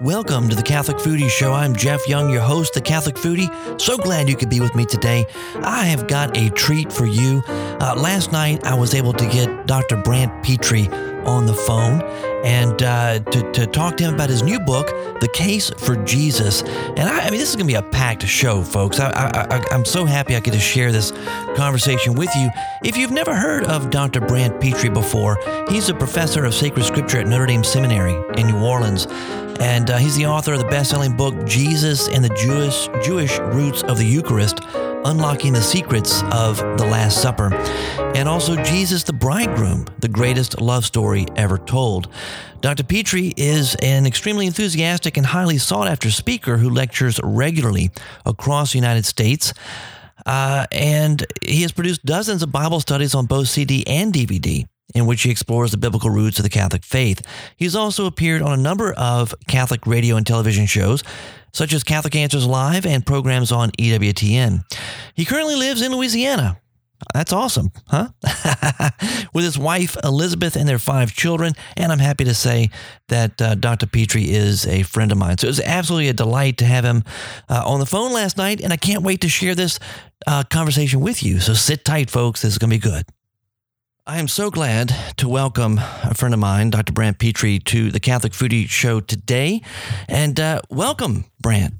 Welcome to the Catholic Foodie Show. I'm Jeff Young, your host, the Catholic Foodie. So glad you could be with me today. I have got a treat for you. Uh, last night, I was able to get Dr. Brant Pitre on the phone and uh, to, to talk to him about his new book, The Case for Jesus. And I, I mean, this is going to be a packed show, folks. I, I, I'm so happy I get to share this conversation with you. If you've never heard of Dr. Brant Pitre before, he's a professor of sacred scripture at Notre Dame Seminary in New Orleans. And uh, he's the author of the best-selling book Jesus and the Jewish Jewish Roots of the Eucharist, Unlocking the Secrets of the Last Supper, and also Jesus the Bridegroom, the greatest love story ever told. Dr. Pitre is an extremely enthusiastic and highly sought-after speaker who lectures regularly across the United States. Uh, and he has produced dozens of Bible studies on both CD and DVD in which he explores the biblical roots of the Catholic faith. He's also appeared on a number of Catholic radio and television shows, such as Catholic Answers Live and programs on EWTN. He currently lives in Louisiana. That's awesome, huh? With his wife, Elizabeth, and their five children. And I'm happy to say that uh, Dr. Pitre is a friend of mine. So it was absolutely a delight to have him uh, on the phone last night. And I can't wait to share this uh, conversation with you. So sit tight, folks. This is going to be good. I am so glad to welcome a friend of mine, Dr. Brant Pitre, to the Catholic Foodie Show today. And uh, welcome, Brant.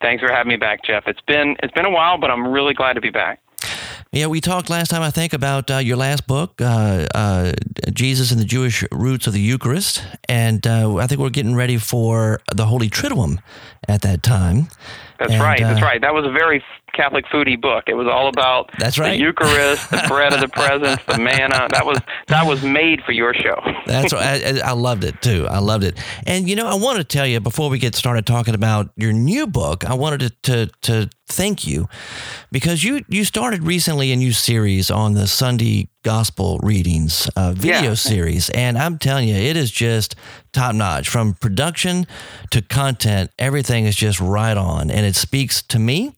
Thanks for having me back, Jeff. It's been it's been a while, but I'm really glad to be back. Yeah, we talked last time, I think, about uh, your last book, uh, uh, Jesus and the Jewish Roots of the Eucharist. And uh, I think we're getting ready for the Holy Triduum at that time. That's and, right. That's uh, right. That was a very Catholic foodie book. It was all about That's right. the Eucharist, the bread of the presence, the manna. That was that was made for your show. That's right. I, I loved it too. I loved it. And you know, I want to tell you before we get started talking about your new book, I wanted to to, to thank you because you you started recently a new series on the Sunday gospel readings uh, video Yeah. series and i'm telling you it is just top notch from production to content everything is just right on and it speaks to me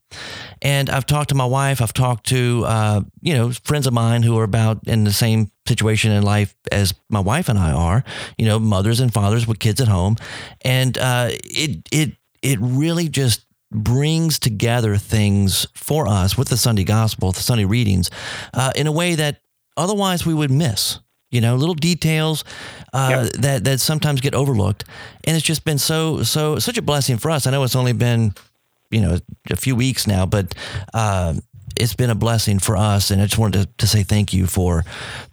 and i've talked to my wife i've talked to uh, you know friends of mine who are about in the same situation in life as my wife and i are you know mothers and fathers with kids at home and uh, it it it really just brings together things for us with the Sunday gospel, the Sunday readings, uh, in a way that otherwise we would miss. You know, little details uh, that that sometimes get overlooked, and it's just been so so such a blessing for us. I know it's only been you know a few weeks now, but. Uh, it's been a blessing for us, and I just wanted to, to say thank you for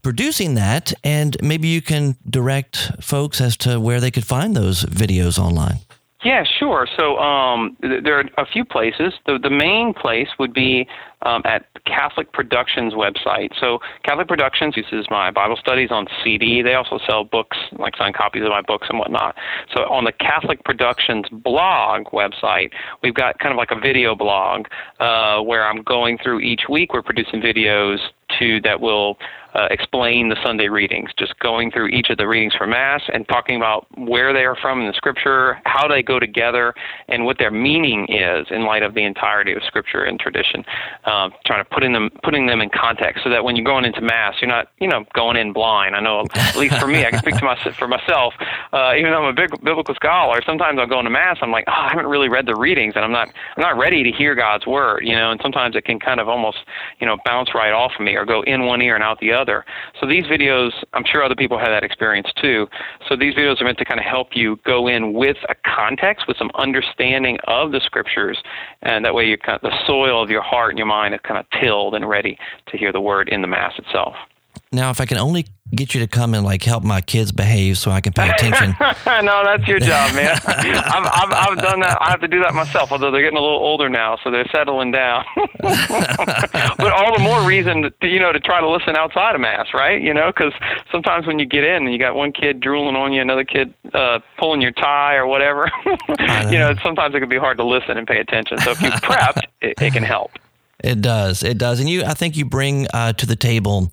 producing that. And maybe you can direct folks as to where they could find those videos online. Yeah, sure. So um, th- there are a few places. The, the main place would be um, at Catholic Productions website. So Catholic Productions uses my Bible studies on CD. They also sell books, like signed copies of my books and whatnot. So on the Catholic Productions blog website, we've got kind of like a video blog uh, where I'm going through each week. We're producing videos to that will uh, explain the Sunday readings, just going through each of the readings for Mass and talking about where they are from in the Scripture, how they go together, and what their meaning is in light of the entirety of Scripture and tradition. Um, trying to putting them putting them in context so that when you're going into Mass, you're not you know going in blind. I know at least for me, I can speak to my, for myself. Uh, even though I'm a big biblical scholar, sometimes I'll go into Mass. I'm like, oh, I haven't really read the readings, and I'm not I'm not ready to hear God's word. You know, and sometimes it can kind of almost you know bounce right off of me or go in one ear and out the other. So these videos, I'm sure other people have that experience too. So these videos are meant to kind of help you go in with a context, with some understanding of the scriptures, and that way you kind of, the soil of your heart and your mind is kind of tilled and ready to hear the word in the mass itself. Now, if I can only get you to come and like help my kids behave so I can pay attention. no, that's your job, man. I've, I've, I've done that. I have to do that myself, although they're getting a little older now, so they're settling down. but all the more reason, to, you know, to try to listen outside of mass, right? You know, because sometimes when you get in and you got one kid drooling on you, another kid uh, pulling your tie or whatever, you know, sometimes it can be hard to listen and pay attention. So if you prepped, it, it can help. It does. It does. And you, I think you bring uh, to the table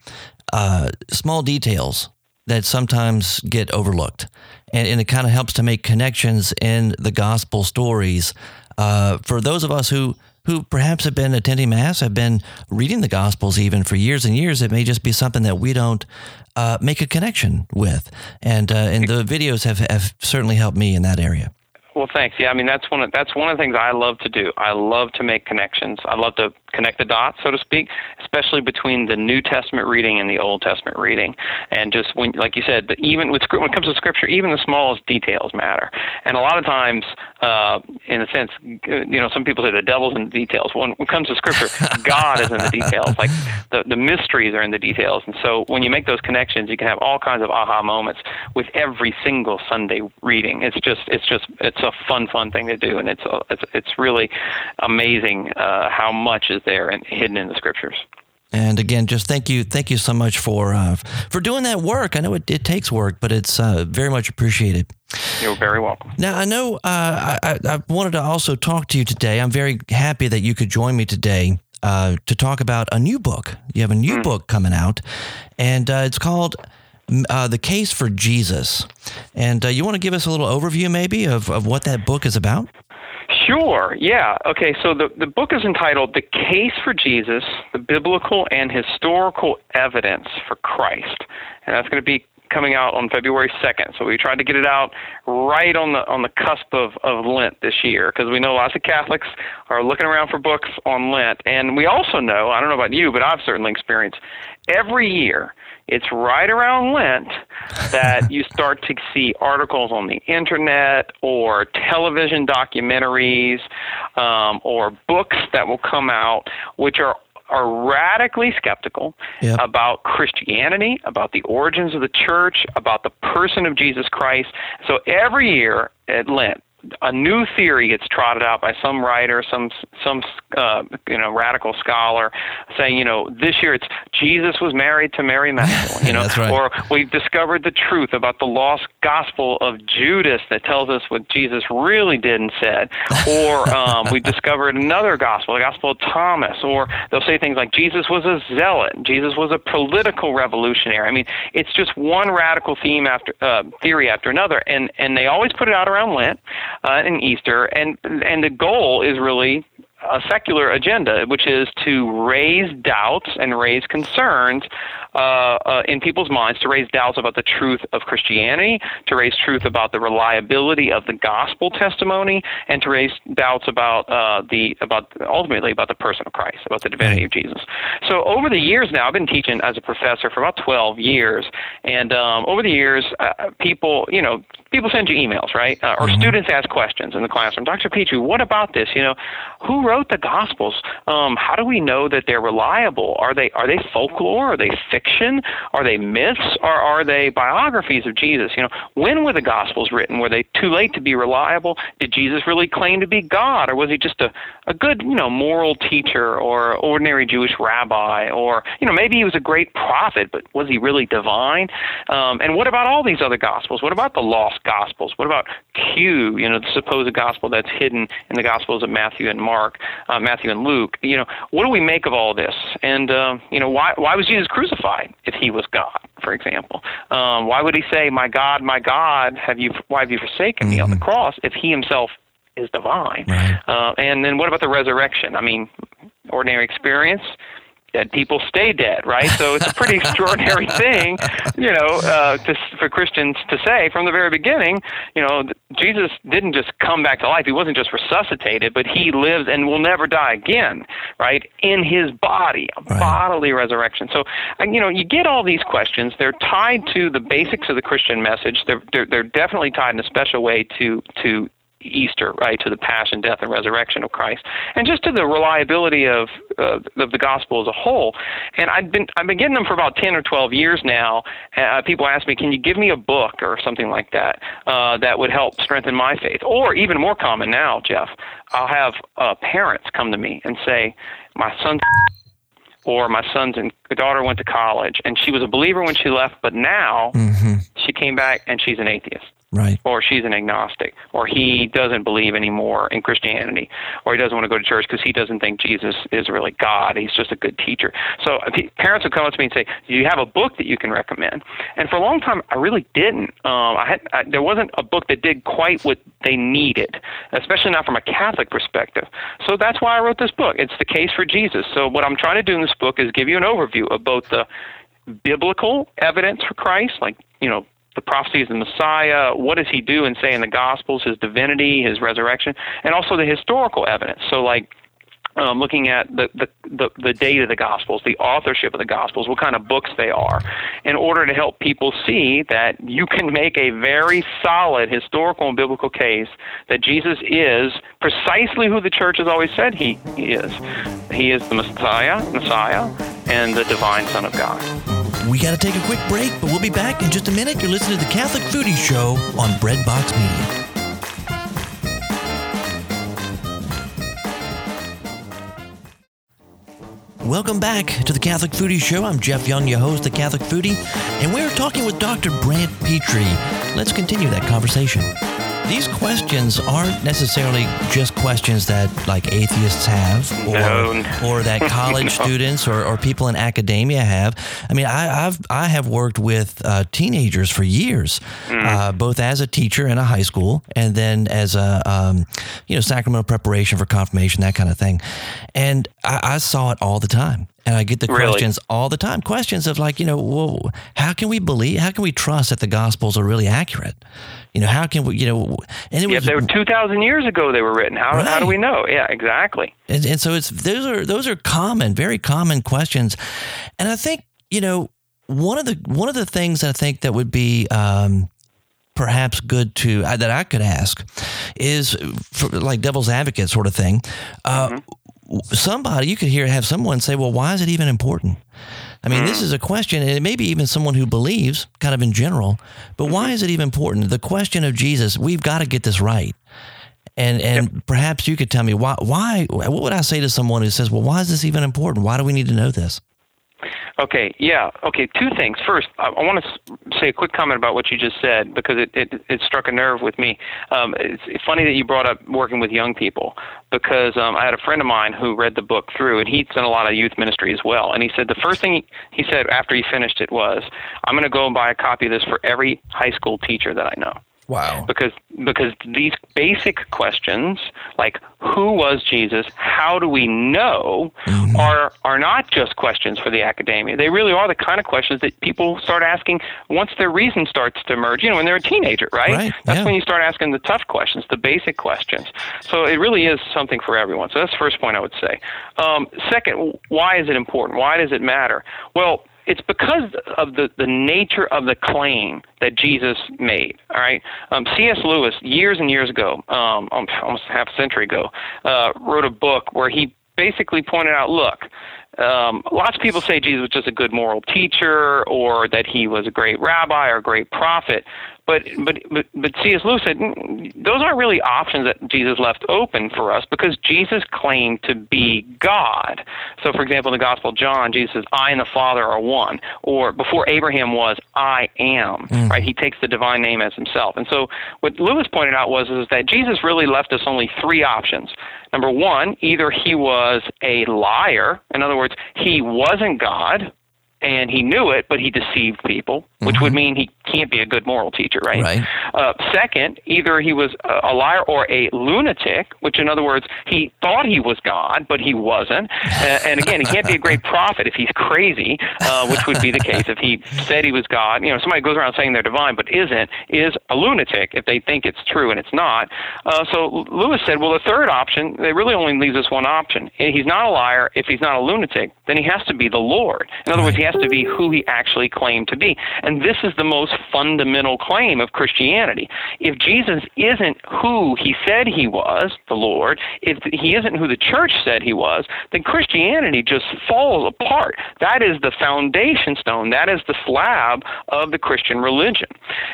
uh, small details that sometimes get overlooked. And, and it kind of helps to make connections in the gospel stories uh, for those of us who, who perhaps have been attending Mass, have been reading the Gospels even for years and years. It may just be something that we don't uh, make a connection with. And, uh, and the videos have, have certainly helped me in that area. Well, thanks. Yeah, I mean that's one of that's one of the things I love to do. I love to make connections. I love to connect the dots, so to speak, especially between the New Testament reading and the Old Testament reading. And just when, like you said, even with when it comes to Scripture, even the smallest details matter. And a lot of times, uh, in a sense, you know, some people say the devil's in the details. When it comes to Scripture, God is in the details. Like the the mysteries are in the details. And so when you make those connections, you can have all kinds of aha moments with every single Sunday reading. It's just it's just it's a fun fun thing to do, and it's it's it's really amazing uh, how much is there and hidden in the scriptures. And again, just thank you, thank you so much for uh, for doing that work. I know it, it takes work, but it's uh, very much appreciated. You're very welcome. Now, I know uh, I, I wanted to also talk to you today. I'm very happy that you could join me today uh, to talk about a new book. You have a new mm. book coming out, and uh, it's called uh, The Case for Jesus. And you want to give us a little overview, maybe, of, of what that book is about? Sure. Yeah. Okay. So the, the book is entitled The Case for Jesus The Biblical and Historical Evidence for Christ. And that's going to be coming out on February 2nd. So we tried to get it out right on the on the cusp of, of Lent this year because we know lots of Catholics are looking around for books on Lent. And we also know, I don't know about you, but I've certainly experienced every year it's right around Lent that you start to see articles on the internet or television documentaries um, or books that will come out which are are radically skeptical yep. about Christianity, about the origins of the church, about the person of Jesus Christ. So every year at Lent, a new theory gets trotted out by some writer, some some uh, you know radical scholar, saying you know this year it's Jesus was married to Mary Magdalene, you know, right. or we've discovered the truth about the lost gospel of Judas that tells us what Jesus really did and said, or um, we discovered another gospel, the gospel of Thomas, or they'll say things like Jesus was a zealot, Jesus was a political revolutionary. I mean, it's just one radical theme after uh, theory after another, and and they always put it out around Lent uh, and Easter, and and the goal is really a secular agenda, which is to raise doubts and raise concerns uh, uh, in people's minds, to raise doubts about the truth of Christianity, to raise truth about the reliability of the gospel testimony, and to raise doubts about uh, the about ultimately about the person of Christ, about the divinity of Jesus. So over the years now, I've been teaching as a professor for about 12 years, and um, over the years, uh, people, you know, people send you emails, right? Uh, or mm-hmm. students ask questions in the classroom. Dr. Pitre, what about this? You know, who wrote the Gospels? Um, how do we know that they're reliable? Are they are they folklore? Are they fiction? Are they myths? Or are they biographies of Jesus? You know, when were the Gospels written? Were they too late to be reliable? Did Jesus really claim to be God, or was he just a a good you know moral teacher or ordinary Jewish rabbi, or you know maybe he was a great prophet, but was he really divine? Um, and what about all these other Gospels? What about the lost Gospels? What about Q? You know, the supposed gospel that's hidden in the Gospels of Matthew and Mark, uh, Matthew and Luke. You know, what do we make of all this? And uh, you know, why why was Jesus crucified if he was God, for example? Um, why would he say, "My God, my God, have you why have you forsaken me?" Mm-hmm. on the mm-hmm. cross if he himself is divine? Right. Uh, and then what about the resurrection? I mean, ordinary experience dead people stay dead, right? So it's a pretty extraordinary thing, you know, uh, to, for Christians to say from the very beginning, you know, Jesus didn't just come back to life. He wasn't just resuscitated, but he lives and will never die again, right? In his body, a right. bodily resurrection. So, you know, you get all these questions. They're tied to the basics of the Christian message. They're, they're, they're definitely tied in a special way to, to Easter, right, to the passion, death, and resurrection of Christ, and just to the reliability of uh, of the gospel as a whole. And I've been I've been getting them for about ten or twelve years now. Uh, people ask me, "Can you give me a book or something like that uh, that would help strengthen my faith?" Or even more common now, Jeff, I'll have uh, parents come to me and say, "My son." or my son's and daughter went to college and she was a believer when she left, but now mm-hmm. she came back and she's an atheist. Right. Or she's an agnostic, or he doesn't believe anymore in Christianity, or he doesn't want to go to church because he doesn't think Jesus is really God. He's just a good teacher. So parents would come up to me and say, "Do you have a book that you can recommend?" And for a long time, I really didn't. Um, I had I, there wasn't a book that did quite what they needed, especially not from a Catholic perspective. So that's why I wrote this book. It's the case for Jesus. So what I'm trying to do in this book is give you an overview of both the biblical evidence for Christ, like you know the prophecy of the Messiah. What does he do and say in the Gospels? His divinity, his resurrection, and also the historical evidence. So, like um, looking at the, the, the, the date of the Gospels, the authorship of the Gospels, what kind of books they are, in order to help people see that you can make a very solid historical and biblical case that Jesus is precisely who the church has always said he, he is. He is the Messiah, Messiah, and the divine Son of God. We got to take a quick break, but we'll be back in just a minute. You're listening to the Catholic Foodie Show on Breadbox Media. Welcome back to the Catholic Foodie Show. I'm Jeff Young, your host, the Catholic Foodie, and we're talking with Dr. Brant Pitre. Let's continue that conversation. These questions aren't necessarily just questions that like atheists have or, No. or that college No. students or, or people in academia have. I mean, I, I've I have worked with uh, teenagers for years, uh, both as a teacher in a high school and then as a um, you know sacramental preparation for confirmation, that kind of thing. And I, I saw it all the time. And I get the Really? questions all the time. Questions of like, you know, well, how can we believe? How can we trust that the Gospels are really accurate? You know, how can we? You know, and it Yeah, was they were 2,000 years ago they were written. How, how do we know? Yeah, exactly. and, and so it's those are those are common, very common questions, and I think you know one of the one of the things I think that would be um, perhaps good to uh, that I could ask is for, like devil's advocate sort of thing. Uh, w- Somebody you could hear have someone say, "Well, why is it even important?" I mean, this mm. is a question, and it may be even someone who believes, kind of in general, but why mm-hmm. is it even important? The question of Jesus, we've got to get this right. And and perhaps you could tell me why why what would I say to someone who says, "Well, why is this even important? Why do we need to know this?" Okay, yeah. Okay, two things. First, I, I want to s- say a quick comment about what you just said because it, it, it struck a nerve with me. Um, it's, it's funny that you brought up working with young people because um, I had a friend of mine who read the book through and he'd done a lot of youth ministry as well. And he said the first thing he, he said after he finished it was, I'm going to go and buy a copy of this for every high school teacher that I know Wow. because because these basic questions like who was Jesus, how do we know, are are not just questions for the academia. They really are the kind of questions that people start asking once their reason starts to emerge. You know, when they're a teenager, right? Right, That's yeah. when you start asking the tough questions, the basic questions. So it really is something for everyone. So that's the first point I would say. Um, second, why is it important? Why does it matter? Well it's because of the, the nature of the claim that Jesus made. All right, um, C.S. Lewis years and years ago, um, almost half a century ago, uh, wrote a book where he basically pointed out, look. Um, lots of people say Jesus was just a good moral teacher, or that he was a great rabbi or a great prophet. But but but, but C.S. Lewis said "Mm, those aren't really options that Jesus left open for us because Jesus claimed to be God. So, for example, in the Gospel of John, Jesus says, "I and the Father are one," or before Abraham was, "I am." Right? He takes the divine name as himself. And so, what Lewis pointed out was is that Jesus really left us only three options. Number one, either he was a liar, in other words, he wasn't God, and he knew it, but he deceived people, which would mean he can't be a good moral teacher, right? Right. Uh, second, either he was a, liar or a lunatic, which in other words, he thought he was God, but he wasn't. Uh, and again, he can't be a great prophet if he's crazy, uh, which would be the case if he said he was God. You know, somebody goes around saying they're divine but isn't, is a lunatic if they think it's true and it's not. Uh, so Lewis said, well, the third option, it really only leaves us one option. He's not a liar. If he's not a lunatic, then he has to be the Lord. In other words, he has to be who he actually claimed to be. And this is the most fundamental claim of Christianity. If Jesus isn't who he said he was, the Lord, if he isn't who the church said he was, then Christianity just falls apart. That is the foundation stone, that is the slab of the Christian religion.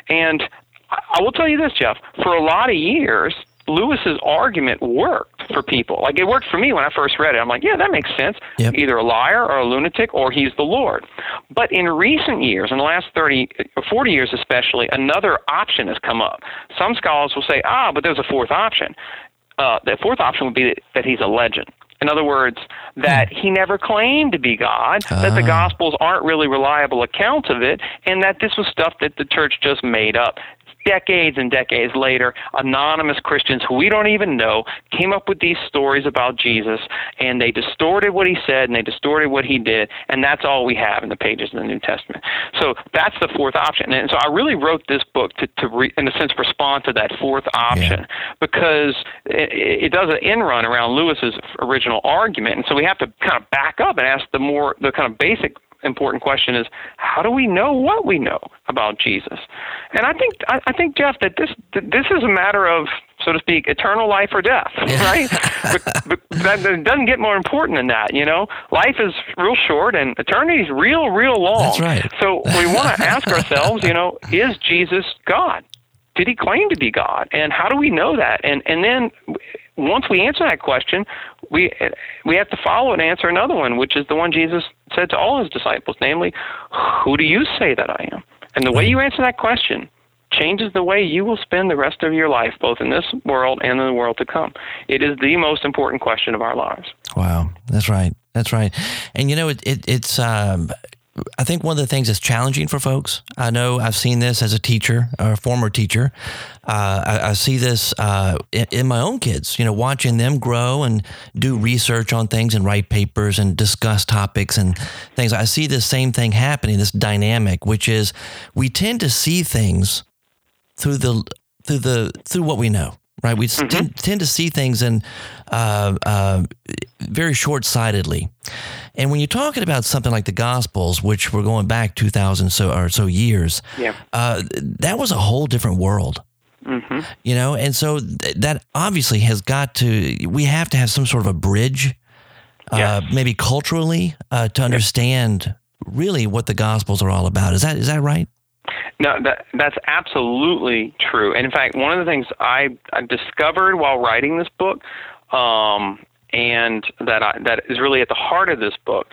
And I will tell you this, Jeff, for a lot of years, Lewis's argument worked for people. Like it worked for me when I first read it. I'm like, yeah, that makes sense. Yep. Either a liar or a lunatic or he's the Lord. But in recent years, in the last 30 or 40 years especially, another option has come up. Some scholars will say, ah, but there's a fourth option. Uh, the fourth option would be that, that he's a legend. In other words, that he never claimed to be God, that the Ah. Gospels aren't really reliable accounts of it, and that this was stuff that the church just made up. Decades and decades later, anonymous Christians who we don't even know came up with these stories about Jesus and they distorted what he said and they distorted what he did, and that's all we have in the pages of the New Testament. So that's the fourth option. And so I really wrote this book to, to re, in a sense, respond to that fourth option yeah. because it, it does an in run around Lewis's original argument. And so we have to kind of back up and ask the more, the kind of basic important question is how do we know what we know about Jesus? And I think I, I think Jeff that this that this is a matter of so to speak eternal life or death, right? but, but that it doesn't get more important than that. You know, life is real short and eternity is real real long. That's right. So we want to ask ourselves, you know, is Jesus God? Did he claim to be God? And how do we know that? And and then once we answer that question, we we have to follow and answer another one, which is the one Jesus said to all his disciples, namely, "Who do you say that I am?" And the way you answer that question changes the way you will spend the rest of your life, both in this world and in the world to come. It is the most important question of our lives. Wow, that's right. That's right. And you know, it, it it's um, I think one of the things that's challenging for folks, I know I've seen this as a teacher or a former teacher. Uh, I, I, see this uh, in, in, my own kids, you know, watching them grow and do research on things and write papers and discuss topics and things. I see this same thing happening, this dynamic, which is we tend to see things through the through the through what we know right? We mm-hmm. tend, tend, to see things in uh, uh, very short sightedly. And when you're talking about something like the Gospels, which we're going back 2,000 so, or so years, yeah. Uh, that was a whole different world. Mm-hmm. You know, and so th- that obviously has got to, we have to have some sort of a bridge, uh, maybe culturally, uh, to understand really what the Gospels are all about. Is that is that right? No, that that's absolutely true. And in fact, one of the things I, I discovered while writing this book, um, and that I, that is really at the heart of this book,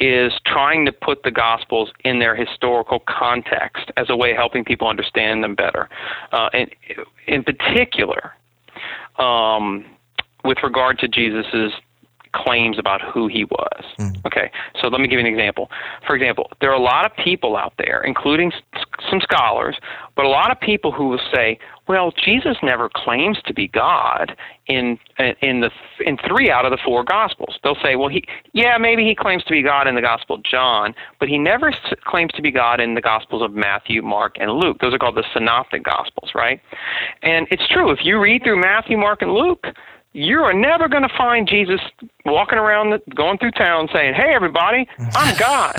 is trying to put the Gospels in their historical context as a way of helping people understand them better. Uh, and in particular, um, with regard to Jesus's claims about who he was. Mm. Okay, so let me give you an example. For example, there are a lot of people out there, including some scholars, but a lot of people who will say, "Well, Jesus never claims to be God in in the in three out of the four Gospels." They'll say, "Well, he yeah, maybe he claims to be God in the Gospel of John, but he never claims to be God in the Gospels of Matthew, Mark, and Luke. Those are called the Synoptic Gospels, right?" And it's true if you read through Matthew, Mark, and Luke you are never going to find Jesus walking around, the, going through town saying, "Hey, everybody, I'm God."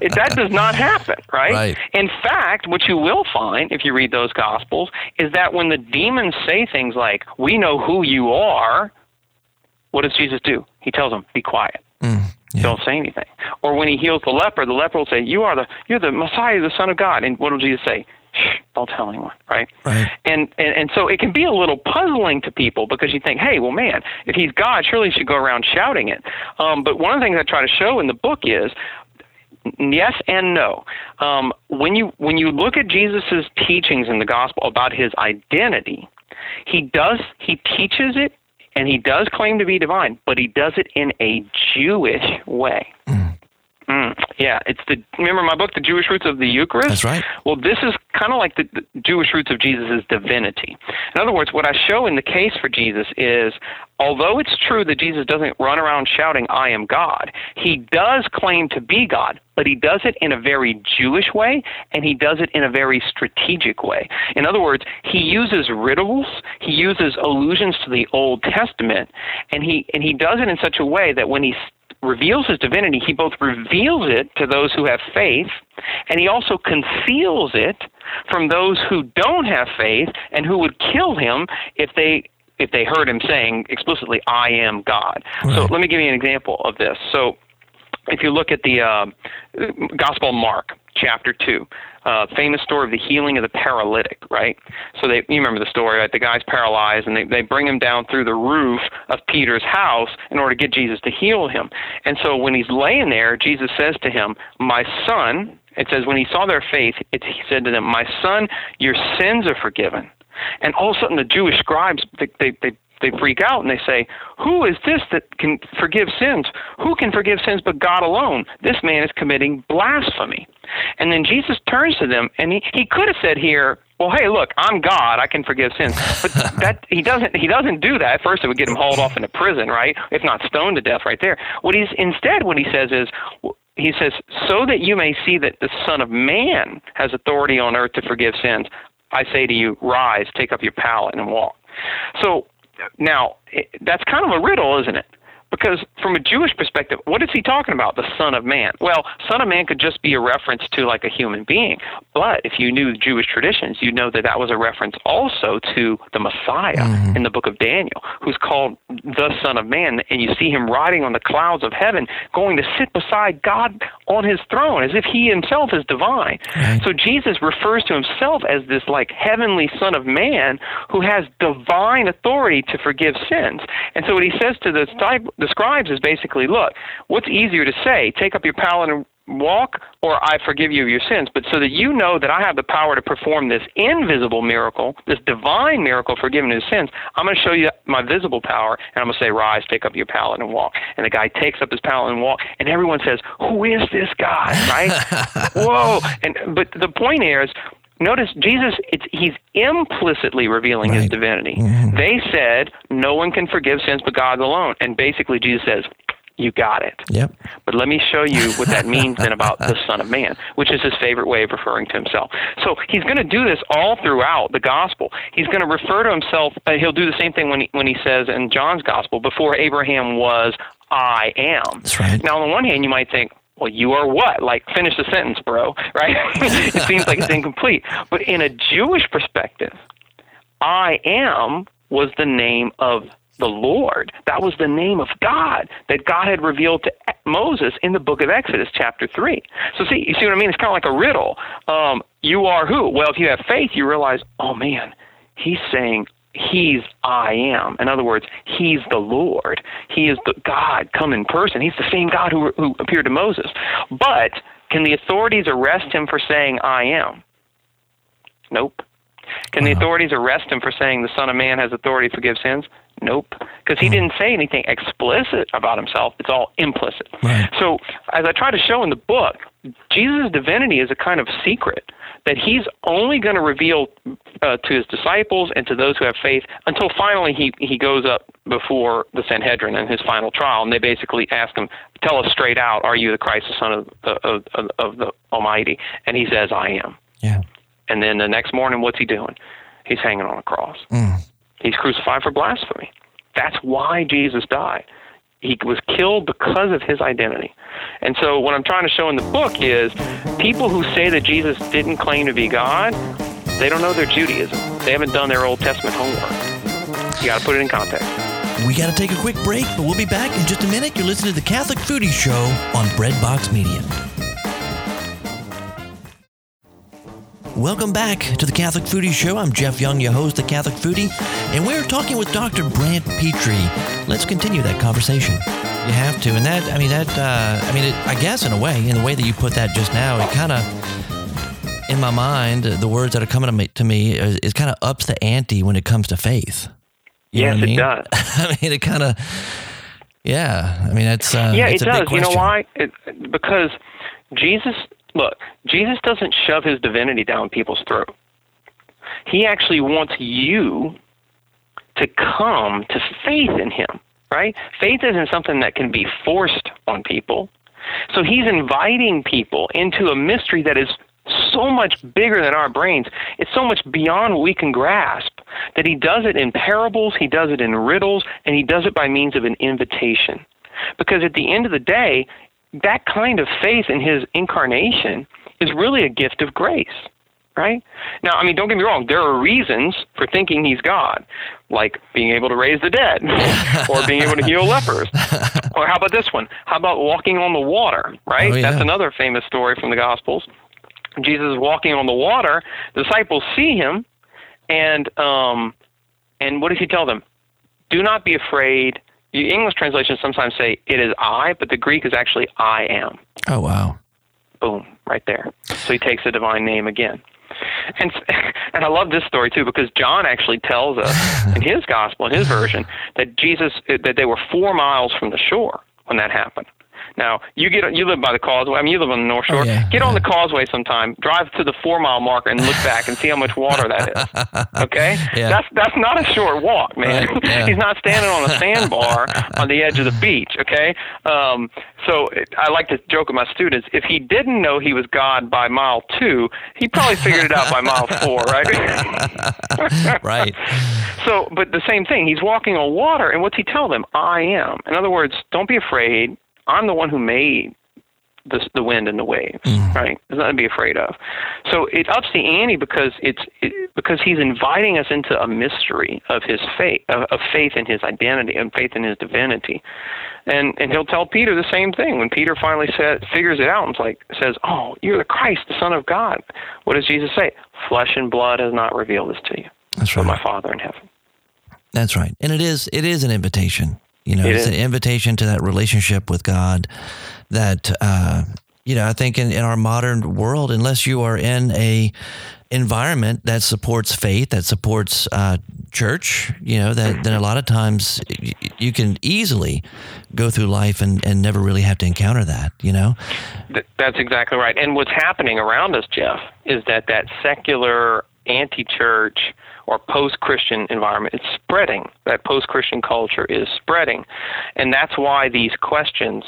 it, that does not happen, right? right? In fact, what you will find if you read those Gospels is that when the demons say things like, "We know who you are," what does Jesus do? He tells them, "Be quiet." Mm. Yeah. Don't say anything. Or when he heals the leper, the leper will say, "You are the you're the Messiah, the Son of God." And what will Jesus say? Don't tell anyone, right? Right. And, and and so it can be a little puzzling to people because you think, hey, well, man, if he's God, surely he should go around shouting it. Um, but one of the things I try to show in the book is yes and no. Um, when you when you look at Jesus's teachings in the gospel about his identity, he does he teaches it and he does claim to be divine, but he does it in a Jewish way. Mm. Mm, yeah, it's the remember my book, The Jewish Roots of the Eucharist. That's right. Well, this is kind of like the, the Jewish roots of Jesus' divinity. In other words, what I show in the case for Jesus is, although it's true that Jesus doesn't run around shouting, "I am God," he does claim to be God, but he does it in a very Jewish way, and he does it in a very strategic way. In other words, he uses riddles, he uses allusions to the Old Testament, and he and he does it in such a way that when he reveals his divinity, he both reveals it to those who have faith, and he also conceals it from those who don't have faith and who would kill him if they if they heard him saying explicitly, "I am God." Right. So let me give you an example of this. So if you look at the uh, Gospel of Mark, chapter 2. Uh, famous story of the healing of the paralytic, right? So they, you remember the story, right? The guy's paralyzed, and they, they bring him down through the roof of Peter's house in order to get Jesus to heal him. And so when he's laying there, Jesus says to him, My son, it says, when he saw their faith, it, he said to them, My son, your sins are forgiven. And all of a sudden, the Jewish scribes they, they, they they freak out and they say, Who is this that can forgive sins? Who can forgive sins but God alone? This man is committing blasphemy. And then Jesus turns to them and he, he could have said here, well, hey, look, I'm God. I can forgive sins. But that he doesn't. He doesn't do that. First, it would get him hauled off into prison, right? If not stoned to death, right there. What he's instead, what he says is, he says, so that you may see that the Son of Man has authority on earth to forgive sins. I say to you, rise, take up your pallet, and walk. So now that's kind of a riddle, isn't it? Because from a Jewish perspective, what is he talking about? The Son of Man. Well, Son of Man could just be a reference to like a human being. But if you knew Jewish traditions, you'd know that that was a reference also to the Messiah mm-hmm. in the book of Daniel, who's called the Son of Man. And you see him riding on the clouds of heaven, going to sit beside God on his throne as if he himself is divine. Right. So Jesus refers to himself as this like heavenly Son of Man who has divine authority to forgive sins. And so what he says to the disciples, the scribes is basically, look, what's easier to say? Take up your pallet and walk, or I forgive you of your sins. But so that you know that I have the power to perform this invisible miracle, this divine miracle, forgiving of sins, I'm going to show you my visible power, and I'm going to say, rise, take up your pallet and walk. And the guy takes up his pallet and walk, and everyone says, who is this guy? Right? Whoa! And but the point is, Notice Jesus, he's implicitly revealing right. his divinity. Mm-hmm. They said, no one can forgive sins but God alone. And basically, Jesus says, you got it. Yep. But let me show you what that means then about the Son of Man, which is his favorite way of referring to himself. So he's going to do this all throughout the gospel. He's going to refer to himself. Uh, he'll do the same thing when he, when he says in John's gospel, "Before Abraham was, I am." That's right. Now, on the one hand, you might think, well, you are what? Like, finish the sentence, bro, right? it seems like it's incomplete. But in a Jewish perspective, I am was the name of the Lord. That was the name of God that God had revealed to Moses in the book of Exodus, chapter 3. So, see, you see what I mean? It's kind of like a riddle. Um, you are who? Well, if you have faith, you realize, oh man, he's saying, He's I am. In other words, He's the Lord. He is the God come in person. He's the same God who, who appeared to Moses. But can the authorities arrest him for saying I am? Nope. Can the uh-huh. authorities arrest him for saying the Son of Man has authority to forgive sins? Nope. Because he hmm. didn't say anything explicit about himself. It's all implicit. Right. So, as I try to show in the book, Jesus' divinity is a kind of secret that he's only going to reveal uh, to his disciples and to those who have faith until finally he, he goes up before the Sanhedrin in his final trial, and they basically ask him, "Tell us straight out, are you the Christ, the Son of, of, of, of the Almighty?" And he says, "I am." Yeah. And then the next morning, what's he doing? He's hanging on a cross. Mm. He's crucified for blasphemy. That's why Jesus died he was killed because of his identity. And so what I'm trying to show in the book is people who say that Jesus didn't claim to be God, they don't know their Judaism. They haven't done their Old Testament homework. You got to put it in context. We got to take a quick break, but we'll be back in just a minute. You're listening to the Catholic Foodie Show on Breadbox Media. Welcome back to the Catholic Foodie Show. I'm Jeff Young, your host, the Catholic Foodie, and we're talking with Dr. Brant Pitre. Let's continue that conversation. You have to, and that, I mean, that, uh, I mean, it, I guess in a way, in the way that you put that just now, it kind of, in my mind, the words that are coming to me, to me is, is kind of ups the ante when it comes to faith. You yes, it does. I mean, it kind of, yeah. I mean, it's uh, yeah, it does. You know why? It, because Jesus Look, Jesus doesn't shove his divinity down people's throat. He actually wants you to come to faith in him, right? Faith isn't something that can be forced on people. So he's inviting people into a mystery that is so much bigger than our brains. It's so much beyond what we can grasp that he does it in parables, he does it in riddles, and he does it by means of an invitation. Because at the end of the day, that kind of faith in his incarnation is really a gift of grace, right? Now, I mean, don't get me wrong, there are reasons for thinking he's God, like being able to raise the dead or being able to heal lepers. Or how about this one? How about walking on the water, right? Oh, yeah. That's another famous story from the Gospels. Jesus is walking on the water, the disciples see him, and um, and what does he tell them? Do not be afraid English translations sometimes say it is I, but the Greek is actually I am. Oh, wow. Boom, right there. So he takes the divine name again. And and I love this story too because John actually tells us in his gospel, in his version, that Jesus that they were four miles from the shore when that happened. Now you get you live by the causeway. I mean, you live on the North Shore. Oh, yeah, get yeah. on the causeway sometime. Drive to the four mile marker and look back and see how much water that is. Okay, Yeah. that's that's not a short walk, man. Right. He's not standing on a sandbar on the edge of the beach. Okay, um, so I like to joke with my students. If he didn't know he was God by mile two, he probably figured it out by mile four, right? right. So, but the same thing. He's walking on water, and what's he tell them? I am. In other words, don't be afraid. I'm the one who made the the wind and the waves. Mm. Right? There's nothing to be afraid of. So it ups the ante because it's it, because he's inviting us into a mystery of his faith, of, of faith in his identity and faith in his divinity. And and he'll tell Peter the same thing when Peter finally says figures it out and like says, "Oh, you're the Christ, the Son of God." What does Jesus say? Flesh and blood has not revealed this to you, That's but right. my Father in heaven. That's right. And it is it is an invitation. You know, It it's is. an invitation to that relationship with God that uh you know, I think in, in our modern world, unless you are in a environment that supports faith, that supports uh, church, you know, that then a lot of times you can easily go through life and, and never really have to encounter that, you know? That's exactly right. And what's happening around us, Jeff, is that that secular, anti-church, or post-Christian environment It's spreading. That post-Christian culture is spreading, and that's why these questions.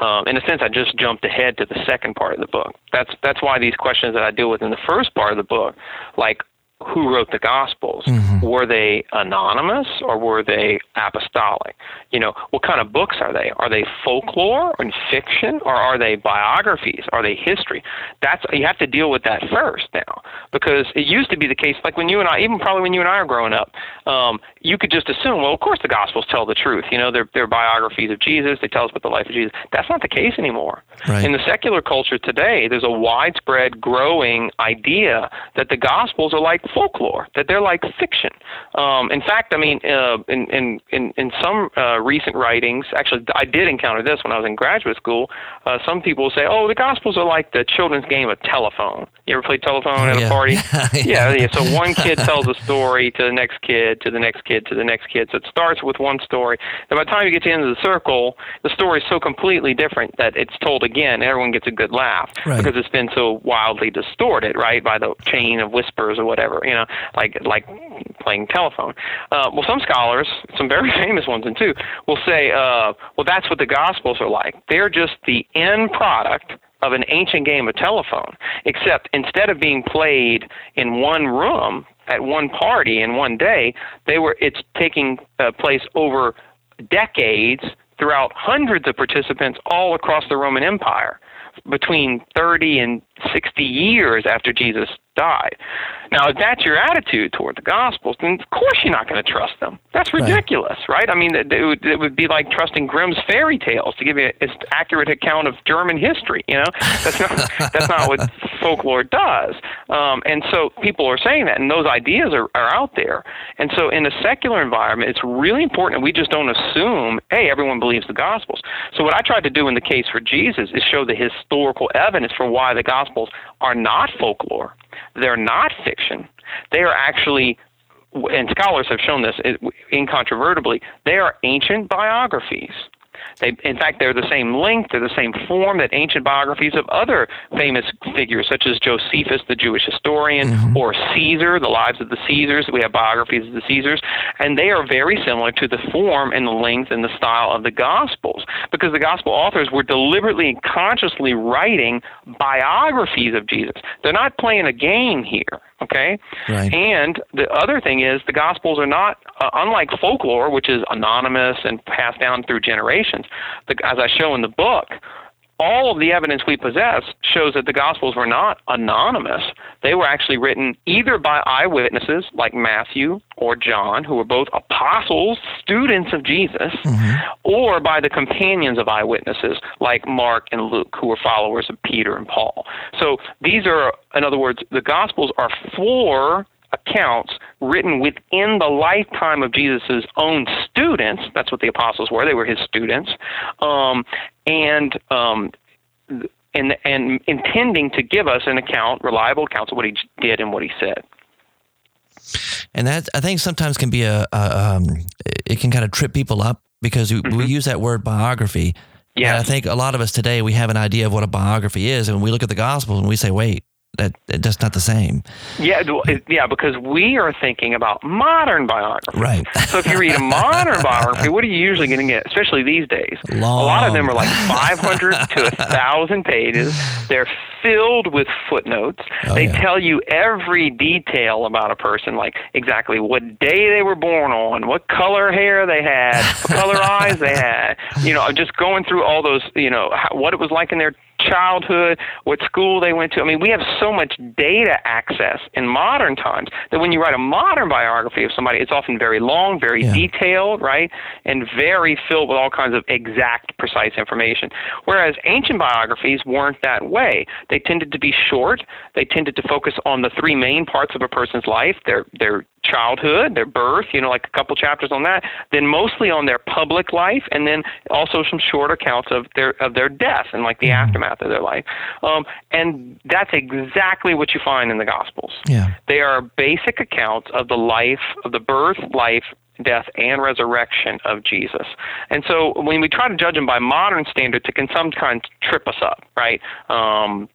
Um, in a sense, I just jumped ahead to the second part of the book. That's that's why these questions that I deal with in the first part of the book, like who wrote the Gospels, were they anonymous or were they apostolic? You know, what kind of books are they? Are they folklore and fiction, or are they biographies? Are they history? That's you have to deal with that first now, because it used to be the case. Like when you and I, even probably when you and I are growing up, um, you could just assume, well, of course the Gospels tell the truth. You know, they're they're biographies of Jesus. They tell us about the life of Jesus. That's not the case anymore. Right. In the secular culture today, there's a widespread, growing idea that the Gospels are like folklore, that they're like fiction. Um, in fact, I mean, uh, in, in in in some uh, recent writings, actually, I did encounter this when I was in graduate school. Uh, some people say, "Oh, the Gospels are like the children's game of telephone." You ever play telephone at Yeah. a party? Yeah. yeah, yeah. So one kid tells a story to the next kid, to the next kid, to the next kid. So it starts with one story. And by the time you get to the end of the circle, the story is so completely different that it's told again, and everyone gets a good laugh Right. because it's been so wildly distorted, right, by the chain of whispers or whatever, you know, like like playing telephone. Uh, well, some scholars, some very famous ones, and too, will say, uh, well, that's what the Gospels are like. They're just the end product of an ancient game of telephone, except instead of being played in one room at one party in one day, they were it's taking uh, place over decades throughout hundreds of participants all across the Roman Empire between 30 and 60 years after Jesus died. Now, if that's your attitude toward the Gospels, then of course you're not going to trust them. That's ridiculous, right? I mean, it, it, would, it would be like trusting Grimm's fairy tales to give you an accurate account of German history. You know, that's not that's not what folklore does. Um, and so people are saying that, and those ideas are, are out there. And so in a secular environment, it's really important that we just don't assume, hey, everyone believes the Gospels. So what I tried to do in the case for Jesus is show the historical evidence for why the Gospels are not folklore. They're not fiction. They are actually, and scholars have shown this incontrovertibly, they are ancient biographies. They, in fact, they're the same length, they're the same form that ancient biographies of other famous figures, such as Josephus, the Jewish historian, or Caesar, the lives of the Caesars. We have biographies of the Caesars, and they are very similar to the form and the length and the style of the Gospels, because the Gospel authors were deliberately and consciously writing biographies of Jesus. They're not playing a game here. Okay, Right. and the other thing is the Gospels are not uh, unlike folklore, which is anonymous and passed down through generations. The, as I show in the book, all of the evidence we possess shows that the Gospels were not anonymous. They were actually written either by eyewitnesses like Matthew or John, who were both apostles, students of Jesus, mm-hmm. or by the companions of eyewitnesses like Mark and Luke, who were followers of Peter and Paul. So these are, in other words, the Gospels are four accounts written within the lifetime of Jesus' own students. That's what the apostles were. They were his students. Um, and um, and and intending to give us an account, reliable accounts of what he did and what he said. And that I think sometimes can be a, a um, it can kind of trip people up because we, we use that word biography, Yeah, And I think a lot of us today we have an idea of what a biography is, and we look at the Gospels and we say, "Wait, that that's not the same." Yeah, yeah, because we are thinking about modern biography. Right. so if you read a modern biography, what are you usually going to get? Especially these days, Long. a lot of them are like 500 to a thousand pages. They're filled with footnotes. Oh, they yeah. tell you every detail about a person, like exactly what day they were born on, what color hair they had, what color eyes they had. You know, just going through all those. You know, how, what it was like in their childhood, what school they went to. I mean, we have so much data access in modern times that when you write a modern biography of somebody, it's often very long, very Yeah. detailed, right? And very filled with all kinds of exact, precise information. Whereas ancient biographies weren't that way. They tended to be short. They tended to focus on the three main parts of a person's life their, their childhood, their birth, you know, like a couple chapters on that, then mostly on their public life, and then also some short accounts of their of their death and like the aftermath of their life. Um, and that's exactly what you find in the Gospels. Yeah. They are basic accounts of the life, of the birth, life, death, and resurrection of Jesus. And so when we try to judge them by modern standards, it can sometimes trip us up, right? Um,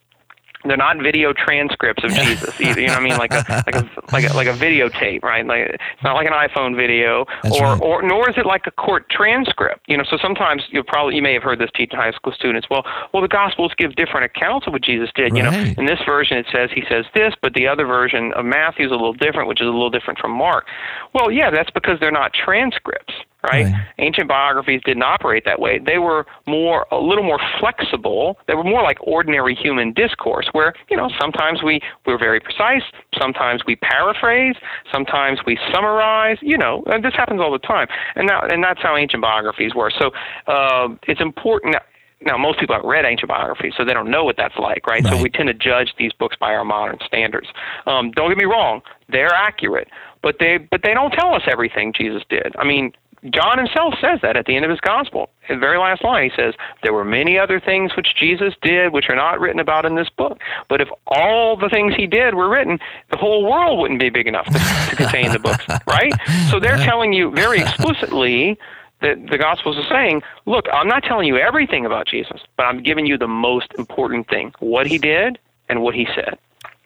they're not video transcripts of Jesus either. You know what I mean? Like a like a like a like a videotape, right? Like it's not like an iPhone video, That's or right. or nor is it like a court transcript. You know, so sometimes you probably you may have heard this teach high school students. Well, well, the Gospels give different accounts of what Jesus did. You know, in this version it says he says this, but the other version of Matthew is a little different, which is a little different from Mark. Well, yeah, that's because they're not transcripts. Right? Right. Ancient biographies didn't operate that way. They were more, a little more flexible. They were more like ordinary human discourse, where you know sometimes we we're very precise, sometimes we paraphrase, sometimes we summarize. You know, and this happens all the time, and now and that's how ancient biographies were. So uh, it's important. that, Now, most people haven't read ancient biographies, so they don't know what that's like, right? Right. So we tend to judge these books by our modern standards. Um, don't get me wrong; they're accurate, but they but they don't tell us everything Jesus did. I mean, John himself says that at the end of his gospel. In the very last line, he says, There were many other things which Jesus did which are not written about in this book. But if all the things he did were written, the whole world wouldn't be big enough to, to contain the books, right? So they're telling you very explicitly that the Gospels are saying, Look, I'm not telling you everything about Jesus, but I'm giving you the most important thing what he did and what he said.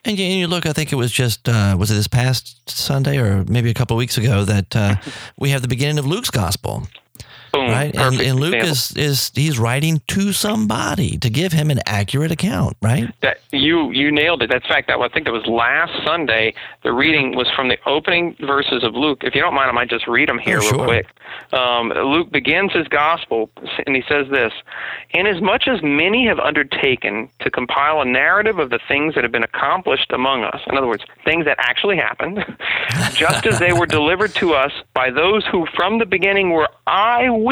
And you, and you look, I think it was just, uh, was it this past Sunday or maybe a couple of weeks ago that uh, we have the beginning of Luke's gospel, Boom. right? And, and Luke is, is, he's writing to somebody to give him an accurate account, right? That you you nailed it. That's fact that I think that was last Sunday. The reading was from the opening verses of Luke. If you don't mind, I might just read them here Oh, real sure. quick. Um, Luke begins his gospel, and he says this: "Inasmuch as many have undertaken to compile a narrative of the things that have been accomplished among us, in other words, things that actually happened, just as they were delivered to us by those who from the beginning were eyewitnesses."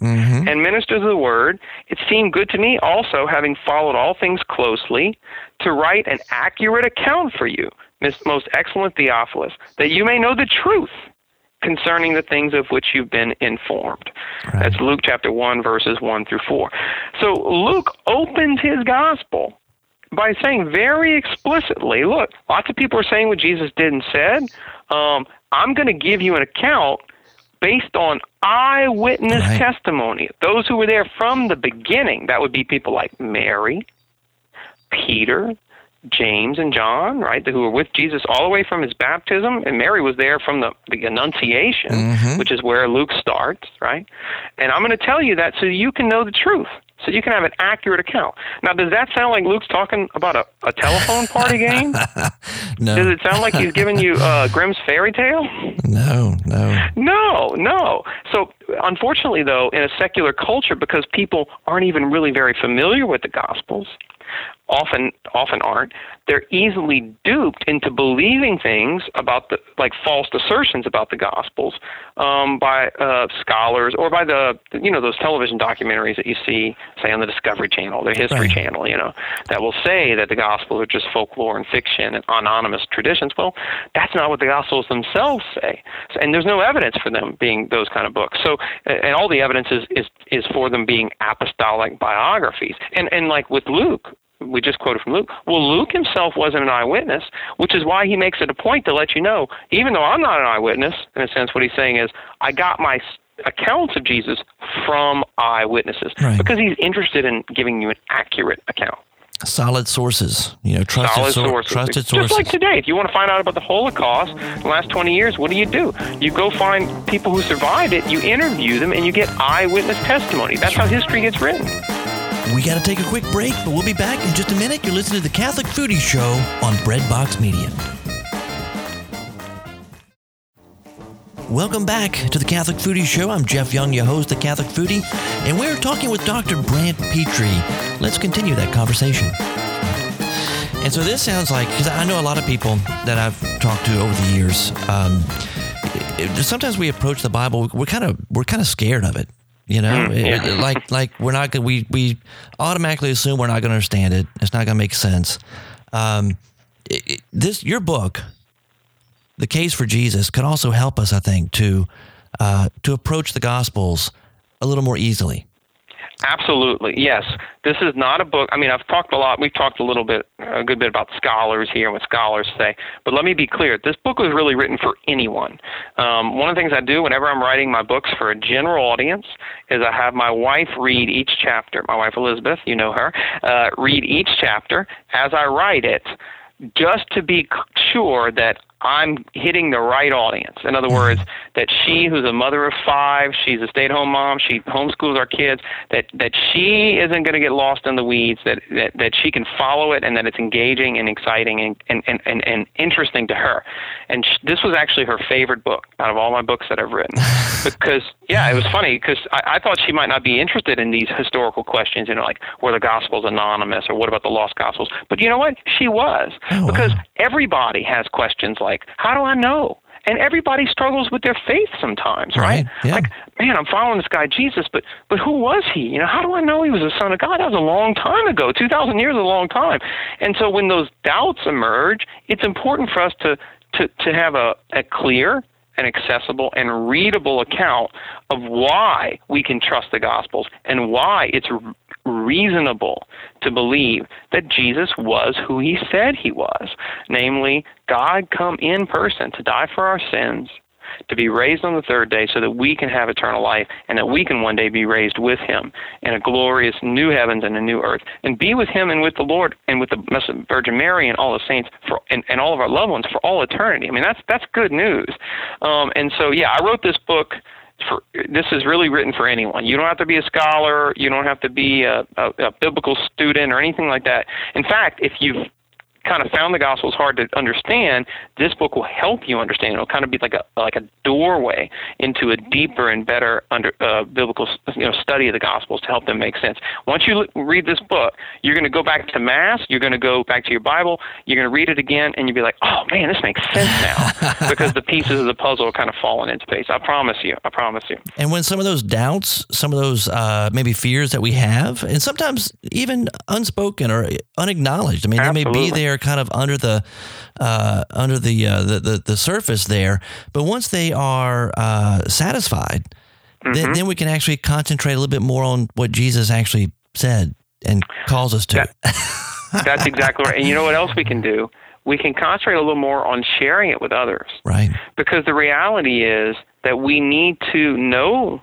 Mm-hmm. and ministers of the word, it seemed good to me also, having followed all things closely, to write an accurate account for you, most excellent Theophilus, that you may know the truth concerning the things of which you've been informed. Right. That's Luke chapter 1, verses 1 through 4. So Luke opens his gospel by saying very explicitly, look, lots of people are saying what Jesus did and said. Um, I'm going to give you an account based on eyewitness Right. testimony. Those who were there from the beginning, that would be people like Mary, Peter, James, and John, right, who were with Jesus all the way from his baptism. And Mary was there from the, the Annunciation, Mhm. which is where Luke starts, right? And I'm going to tell you that so you can know the truth. So you can have an accurate account. Now, does that sound like Luke's talking about a, a telephone party game? no. Does it sound like he's giving you uh, Grimm's fairy tale? no, no. No, no. So, unfortunately, though, in a secular culture, because people aren't even really very familiar with the Gospels, often often aren't, they're easily duped into believing things about the like false assertions about the Gospels um, by uh, scholars or by the you know those television documentaries that you see, say on the Discovery Channel, the History Right. Channel, you know, that will say that the Gospels are just folklore and fiction and anonymous traditions. Well, that's not what the Gospels themselves say, So- and there's no evidence for them being those kind of books. So, and all the evidence is is, is for them being apostolic biographies. And and like with Luke, we just quoted from Luke. Well, Luke himself wasn't an eyewitness, which is why he makes it a point to let you know, even though I'm not an eyewitness, in a sense, what he's saying is, I got my accounts of Jesus from eyewitnesses Right. because he's interested in giving you an accurate account. Solid sources, you know, trusted, sor- sources. trusted Just like today, if you want to find out about the Holocaust the last 20 years, what do you do? You go find people who survived it, you interview them, and you get eyewitness testimony. That's how history gets written. We got to take a quick break, but we'll be back in just a minute. You're listening to the Catholic Foodie Show on Breadbox Media. Welcome back to the Catholic Foodie Show. I'm Jeff Young, your host, the Catholic Foodie, and we're talking with Dr. Brant Pitre. Let's continue that conversation. And so this sounds like, because I know a lot of people that I've talked to over the years. Um, sometimes we approach the Bible, we're kind of we're kind of scared of it. You know, Mm, yeah. It- like like we're not gonna we we automatically assume we're not going to understand it. It's not going to make sense. Um, it- it- this your book, the case for Jesus, could also help us, I think, to uh, to approach the Gospels a little more easily. Absolutely, yes. This is not a book. I mean, I've talked a lot. We've talked a little bit, a good bit about scholars here and what scholars say. But let me be clear: this book was really written for anyone. Um, one of the things I do whenever I'm writing my books for a general audience is I have my wife read each chapter. My wife Elizabeth, you know her, uh, read each chapter as I write it, just to be sure that I'm hitting the right audience. In other words, that she, who's a mother of five, she's a stay-at-home mom, she homeschools our kids, that that she isn't going to get lost in the weeds, that, that that she can follow it, and that it's engaging and exciting and and and, and, and interesting to her. And sh- this was actually her favorite book out of all my books that I've written, because yeah, it was funny because I, I thought she might not be interested in these historical questions, you know, like were the Gospels anonymous or what about the lost Gospels? But you know what? She was Oh, wow. because everybody has questions like, how do I know? And everybody struggles with their faith sometimes, Right, right? yeah. Like, man, I'm following this guy Jesus, but but who was he? You know, how do I know he was the son of God? That was a long time ago. Two thousand years is a long time. And so when those doubts emerge, it's important for us to to to have a, a clear and accessible and readable account of why we can trust the Gospels and why it's reasonable to believe that Jesus was who he said he was, namely, God come in person to die for our sins, to be raised on the third day so that we can have eternal life and that we can one day be raised with him in a glorious new heavens and a new earth and be with him and with the Lord and with the Virgin Mary and all the saints for and, and all of our loved ones for all eternity. I mean that's that's good news. Um, and so yeah, I wrote this book for this is really written for anyone. You don't have to be a scholar. You don't have to be a, a, a biblical student or anything like that. In fact, if you've kind of found the Gospels hard to understand, this book will help you understand. It'll kind of be like a like a doorway into a deeper and better under uh, biblical you know study of the Gospels to help them make sense. Once you l- read this book, you're going to go back to Mass. You're going to go back to your Bible. You're going to read it again, and you'll be like, "Oh man, this makes sense now," because the pieces of the puzzle are kind of falling into place. I promise you. I promise you. And when some of those doubts, some of those uh, maybe fears that we have, and sometimes even unspoken or unacknowledged, I mean, they may be Absolutely. There kind of under the uh, under the, uh, the the the surface there, but once they are uh, satisfied, Mm-hmm. then, then we can actually concentrate a little bit more on what Jesus actually said and calls us to. That's exactly right. And you know what else we can do? We can concentrate a little more on sharing it with others. right. Because the reality is that we need to know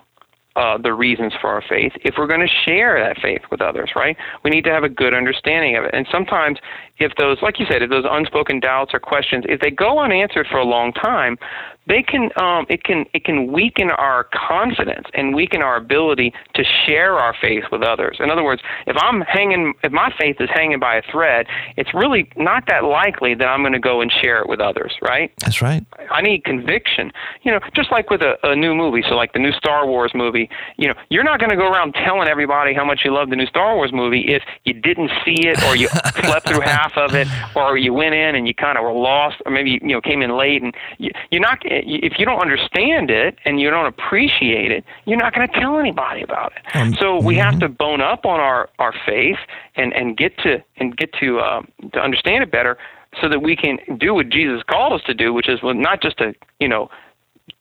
uh, the reasons for our faith if we're going to share that faith with others, right? We need to have a good understanding of it. And sometimes, if those, like you said, if those unspoken doubts or questions, if they go unanswered for a long time, they can um, it can it can weaken our confidence and weaken our ability to share our faith with others. In other words, if I'm hanging, if my faith is hanging by a thread, it's really not that likely that I'm going to go and share it with others, right? That's right. I need conviction. You know, just like with a, a new movie, so like the new Star Wars movie, you know, you're not going to go around telling everybody how much you love the new Star Wars movie if you didn't see it or you slept through half of it or you went in and you kind of were lost or maybe you know came in late and you, you're not if you don't understand it and you don't appreciate it, you're not going to tell anybody about it. Um, so we have to bone up on our our faith and and get to and get to um, to understand it better so that we can do what Jesus called us to do, which is well, not just to you know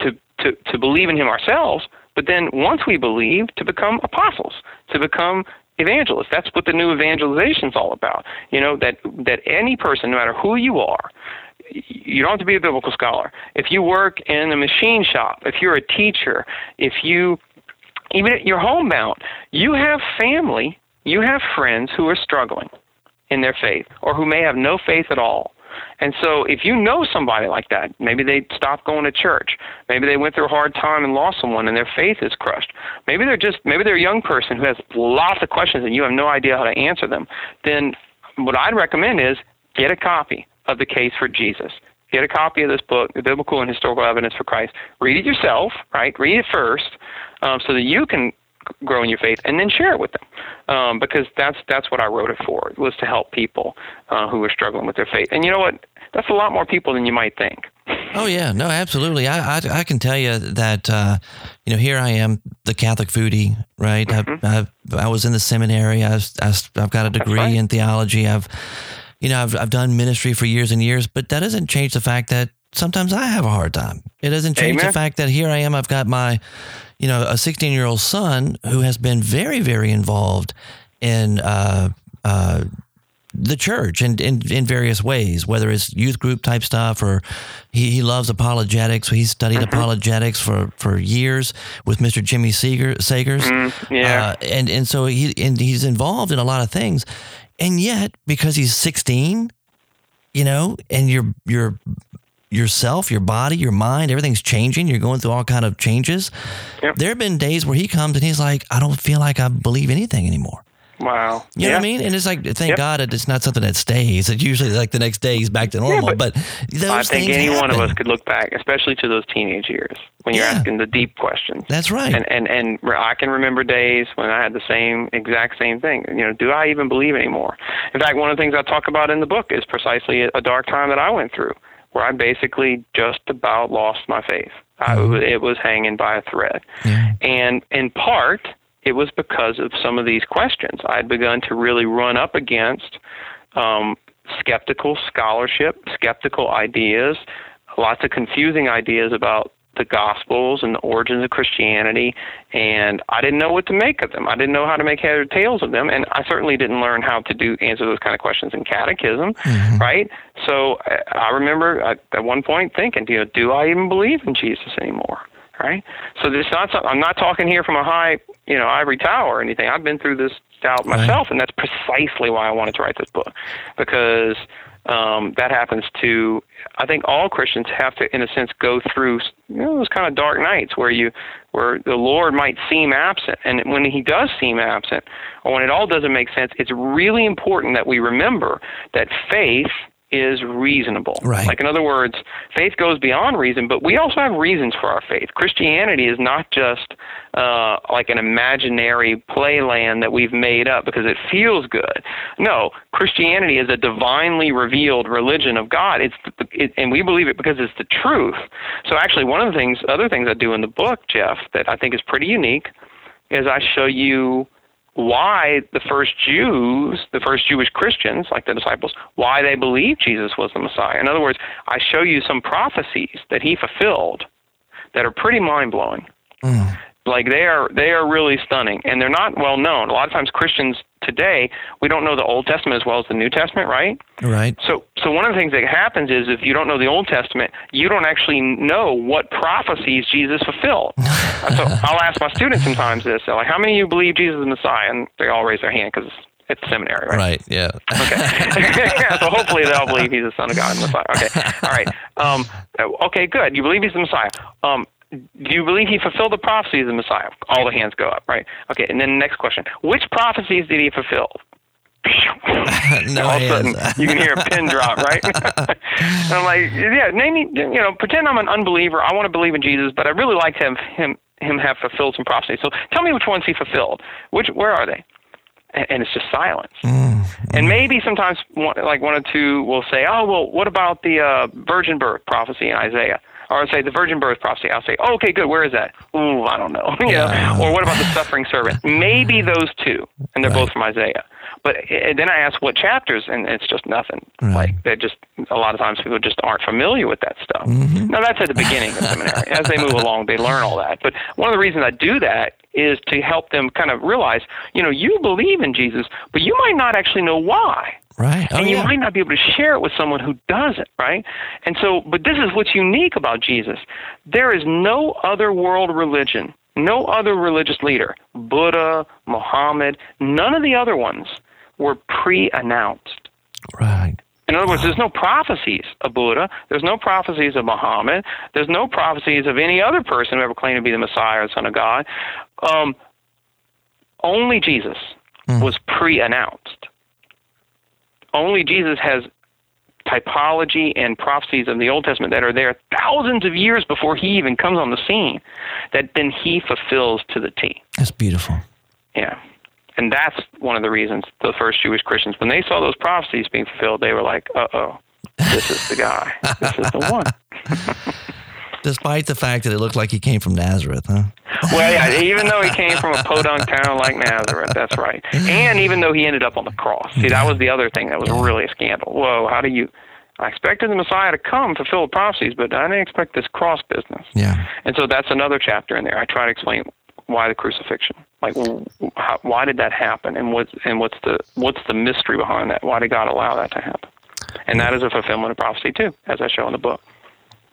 to, to, to believe in him ourselves, but then once we believe, to become apostles, to become evangelists. That's what the new evangelization is all about. You know, that, that any person, no matter who you are, you don't have to be a biblical scholar. If you work in a machine shop, if you're a teacher, if you even if you're homebound, you have family, you have friends who are struggling in their faith or who may have no faith at all. And so if you know somebody like that, maybe they stopped going to church, maybe they went through a hard time and lost someone and their faith is crushed. Maybe they're just maybe they're a young person who has lots of questions and you have no idea how to answer them. Then what I'd recommend is get a copy of the case for Jesus. Get a copy of this book, The Biblical and Historical Evidence for Christ. Read it yourself, right? Read it first, um, so that you can grow in your faith, and then share it with them, um, because that's that's what I wrote it for. It was to help people uh, who were struggling with their faith. And you know what? That's a lot more people than you might think. Oh yeah, no, absolutely. I I, I can tell you that uh, you know here I am, the Catholic foodie, right? Mm-hmm. I, I, I was in the seminary. I I have got a degree right. in theology. I've you know I've I've done ministry for years and years, but that doesn't change the fact that sometimes I have a hard time. It doesn't change Amen. the fact that here I am. I've got my you know, a 16 year old son who has been very, very involved in uh, uh, the church and in, in various ways, whether it's youth group type stuff or he, he loves apologetics. He studied mm-hmm. apologetics for, for years with Mr. Jimmy Seeger, Sagers. Mm, yeah. Uh, and, and so he, and he's involved in a lot of things. And yet, because he's 16, you know, and you're, you're yourself, your body, your mind, everything's changing. You're going through all kind of changes. Yep. There have been days where he comes and he's like, I don't feel like I believe anything anymore. Wow. You yeah. know what I mean? And it's like, thank yep. God it's not something that stays. It's usually like the next day he's back to normal. Yeah, but, but I think any happen. one of us could look back, especially to those teenage years when you're yeah. asking the deep questions. That's right. And, and and I can remember days when I had the same exact same thing. You know, do I even believe anymore? In fact, one of the things I talk about in the book is precisely a dark time that I went through where I basically just about lost my faith. Mm-hmm. I, it was hanging by a thread. Yeah. And in part, it was because of some of these questions. I had begun to really run up against um, skeptical scholarship, skeptical ideas, lots of confusing ideas about the Gospels and the origins of Christianity, and I didn't know what to make of them. I didn't know how to make head or tails of them, and I certainly didn't learn how to do answer those kind of questions in catechism, mm-hmm. right? So I remember at, at one point thinking, you know, do I even believe in Jesus anymore? Right. So this not. I'm not talking here from a high, you know, ivory tower or anything. I've been through this doubt myself, right. and that's precisely why I wanted to write this book, because um, that happens to I think all Christians have to, in a sense, go through you know, those kind of dark nights where you, where the Lord might seem absent, and when He does seem absent, or when it all doesn't make sense, it's really important that we remember that faith is reasonable. Right. Like in other words, faith goes beyond reason, but we also have reasons for our faith. Christianity is not just uh, like an imaginary playland that we've made up because it feels good. No, Christianity is a divinely revealed religion of God. It's it, and we believe it because it's the truth. So actually, one of the things, other things I do in the book, Jeff, that I think is pretty unique, is I show you why the first Jews, the first Jewish Christians, like the disciples, why they believed Jesus was the Messiah. In other words, I show you some prophecies that he fulfilled that are pretty mind blowing. Mm. Like they are they are really stunning and they're not well known. A lot of times Christians today, we don't know the Old Testament as well as the New Testament, right? Right. So so one of the things that happens is if you don't know the Old Testament, you don't actually know what prophecies Jesus fulfilled. so I'll ask my students sometimes this, they're like, how many of you believe Jesus is the Messiah? And they all raise their hand because it's seminary, right? Right. Yeah. okay. yeah, so hopefully they'll believe he's the Son of God and Messiah. Okay. All right. Um, okay. Good. You believe he's the Messiah. Um, do you believe he fulfilled the prophecies of the Messiah? All the hands go up, right? Okay, and then the next question: Which prophecies did he fulfill? no all of a sudden, you can hear a pin drop, right? I'm like, yeah, name me, you know, pretend I'm an unbeliever. I want to believe in Jesus, but I really like to have him him have fulfilled some prophecies. So tell me which ones he fulfilled. Which where are they? And, and it's just silence. Mm, and maybe sometimes, one, like one or two will say, "Oh, well, what about the uh, virgin birth prophecy in Isaiah?" Or say the virgin birth prophecy. I'll say, oh, okay, good. Where is that? Ooh, I don't know. yeah. Or what about the suffering servant? Maybe those two, and they're right. both from Isaiah. But then I ask what chapters, and it's just nothing. Right. Like they just a lot of times people just aren't familiar with that stuff. Mm-hmm. Now that's at the beginning of seminary. As they move along, they learn all that. But one of the reasons I do that is to help them kind of realize, you know, you believe in Jesus, but you might not actually know why. Right. Oh, and you yeah. might not be able to share it with someone who doesn't, right? And so, but this is what's unique about Jesus. There is no other world religion, no other religious leader, Buddha, Muhammad, none of the other ones were pre announced. Right. In other words, there's no prophecies of Buddha. There's no prophecies of Muhammad. There's no prophecies of any other person who ever claimed to be the Messiah or Son of God. Um, only Jesus was pre announced. Only Jesus has typology and prophecies of the Old Testament that are there thousands of years before he even comes on the scene that then he fulfills to the T. That's beautiful. Yeah. And that's one of the reasons the first Jewish Christians, when they saw those prophecies being fulfilled, they were like, uh oh, this is the guy. This is the one. Despite the fact that it looked like he came from Nazareth, huh? Well, yeah, even though he came from a podunk town like Nazareth, that's right. And even though he ended up on the cross. See, that was the other thing that was really a scandal. Whoa, how do you. I expected the Messiah to come fulfill the prophecies, but I didn't expect this cross business. Yeah. And so that's another chapter in there. I try to explain why the crucifixion. Like, how, why did that happen, and what's and what's the what's the mystery behind that? Why did God allow that to happen? And that is a fulfillment of prophecy too, as I show in the book.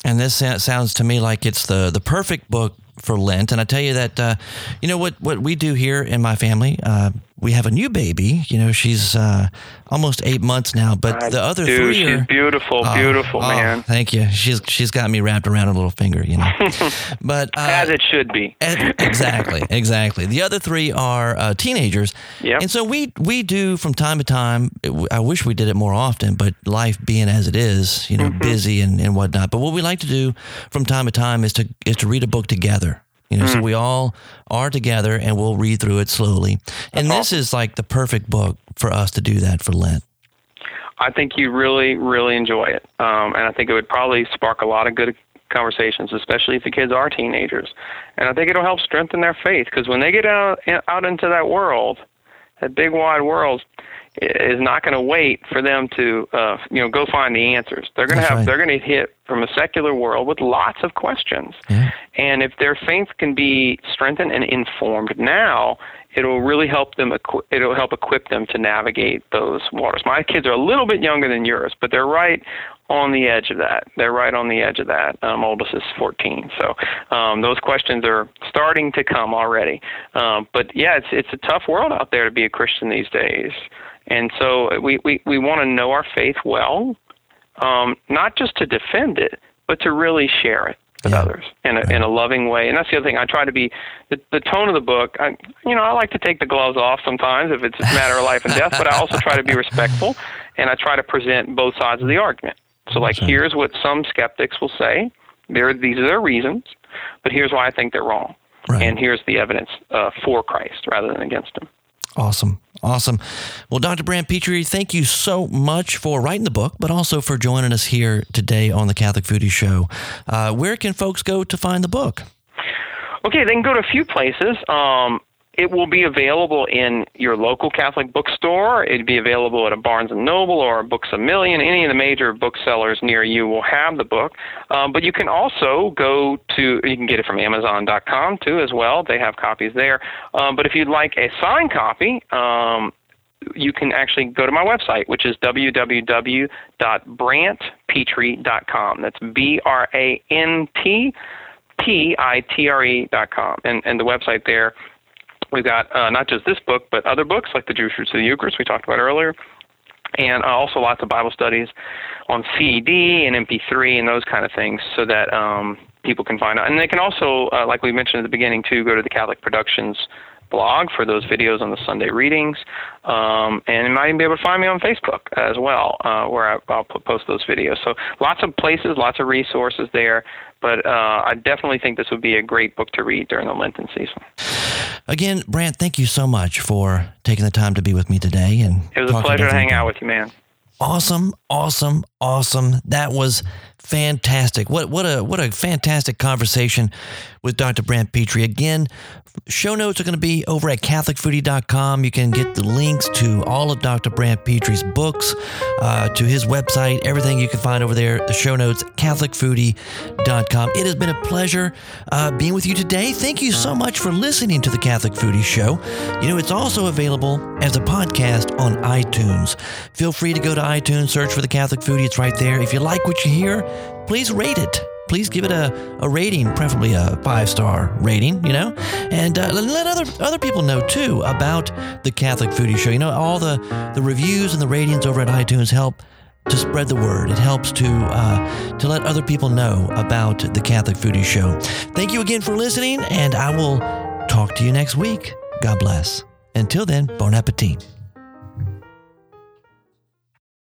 And this sounds to me like it's the the perfect book for Lent. And I tell you that, uh, you know what what we do here in my family. Uh, we have a new baby. You know, she's uh, almost eight months now. But the other Dude, three are beautiful, Oh, beautiful, oh, man. Thank you. She's she's got me wrapped around her little finger. You know, but uh, As it should be. Ed- exactly, exactly. The other three are uh, teenagers, Yep. and so we we do from time to time. I wish we did it more often, but life being as it is, you know, Mm-hmm. busy and, and whatnot. But what we like to do from time to time is to is to read a book together. You know, so Mm. we all are together and we'll read through it slowly. and this is like the perfect book for us to do that for Lent. I think you really, really enjoy it, um, and I think it would probably spark a lot of good conversations, especially if the kids are teenagers. And I think it'll help strengthen their faith because when they get out out into that world, that big wide world is not going to wait for them to uh, you know go find the answers. They're going to have right. they're going to hit from a secular world with lots of questions. Yeah. And if their faith can be strengthened and informed now, it'll really help them. Equi- it'll help equip them to navigate those waters. My kids are a little bit younger than yours, but they're right on the edge of that. They're right on the edge of that. Um, oldest is 14, so um, those questions are starting to come already. Um, but yeah, it's it's a tough world out there to be a Christian these days, and so we we we want to know our faith well, um, not just to defend it, but to really share it with Yeah. others in a, in a loving way. And that's the other thing. I try to be the, the tone of the book. I, you know, I like to take the gloves off sometimes if it's a matter of life and death, but I also try to be respectful and I try to present both sides of the argument. So, like, here's what some skeptics will say. There, these are their reasons, but here's why I think they're wrong. Right. And here's the evidence uh, for Christ rather than against him. Awesome. Awesome. Well, Dr. Brant Pitre, thank you so much for writing the book, but also for joining us here today on the Catholic Foodie Show. Uh, where can folks go to find the book? Okay, they can go to a few places. Um, it will be available in your local Catholic bookstore. It'd be available at a Barnes and Noble or Books a Million. Any of the major booksellers near you will have the book. Um, but you can also go to you can get it from Amazon.com too as well. They have copies there. Um, but if you'd like a signed copy, um, you can actually go to my website, which is www.brantpitre.com. That's B R A N T P I T R E dot com. And, and the website there, we've got uh, not just this book, but other books like The Jewish Roots of the Eucharist we talked about earlier, and uh, also lots of Bible studies on CD and MP3 and those kind of things so that um, people can find out. And they can also, uh, like we mentioned at the beginning, too, go to the Catholic Productions blog for those videos on the Sunday readings. Um, and you might even be able to find me on Facebook as well, uh, where I, I'll put, post those videos. So lots of places, lots of resources there. But uh, I definitely think this would be a great book to read during the Lenten season. Again, Brant, thank you so much for taking the time to be with me today. And It was a pleasure to hang out with you, man. Awesome, awesome, awesome. That was fantastic. What what a what a fantastic conversation with Dr. Brant Pitre. Again, show notes are going to be over at catholicfoodie.com. You can get the links to all of Dr. Brant Pitre's books, uh, to his website, everything you can find over there. The show notes, catholicfoodie.com. It has been a pleasure uh, being with you today. Thank you so much for listening to the Catholic Foodie Show. You know, it's also available as a podcast on iTunes. Feel free to go to iTunes, search for the Catholic Foodie. It's right there. If you like what you hear, please rate it please give it a, a rating, preferably a five star rating, you know, and uh, let other other people know too about the Catholic Foodie Show. You know, all the the reviews and the ratings over at iTunes help to spread the word. It helps to uh, to let other people know about the Catholic Foodie Show. Thank you again for listening, and I will talk to you next week. God bless. Until then, bon appetit.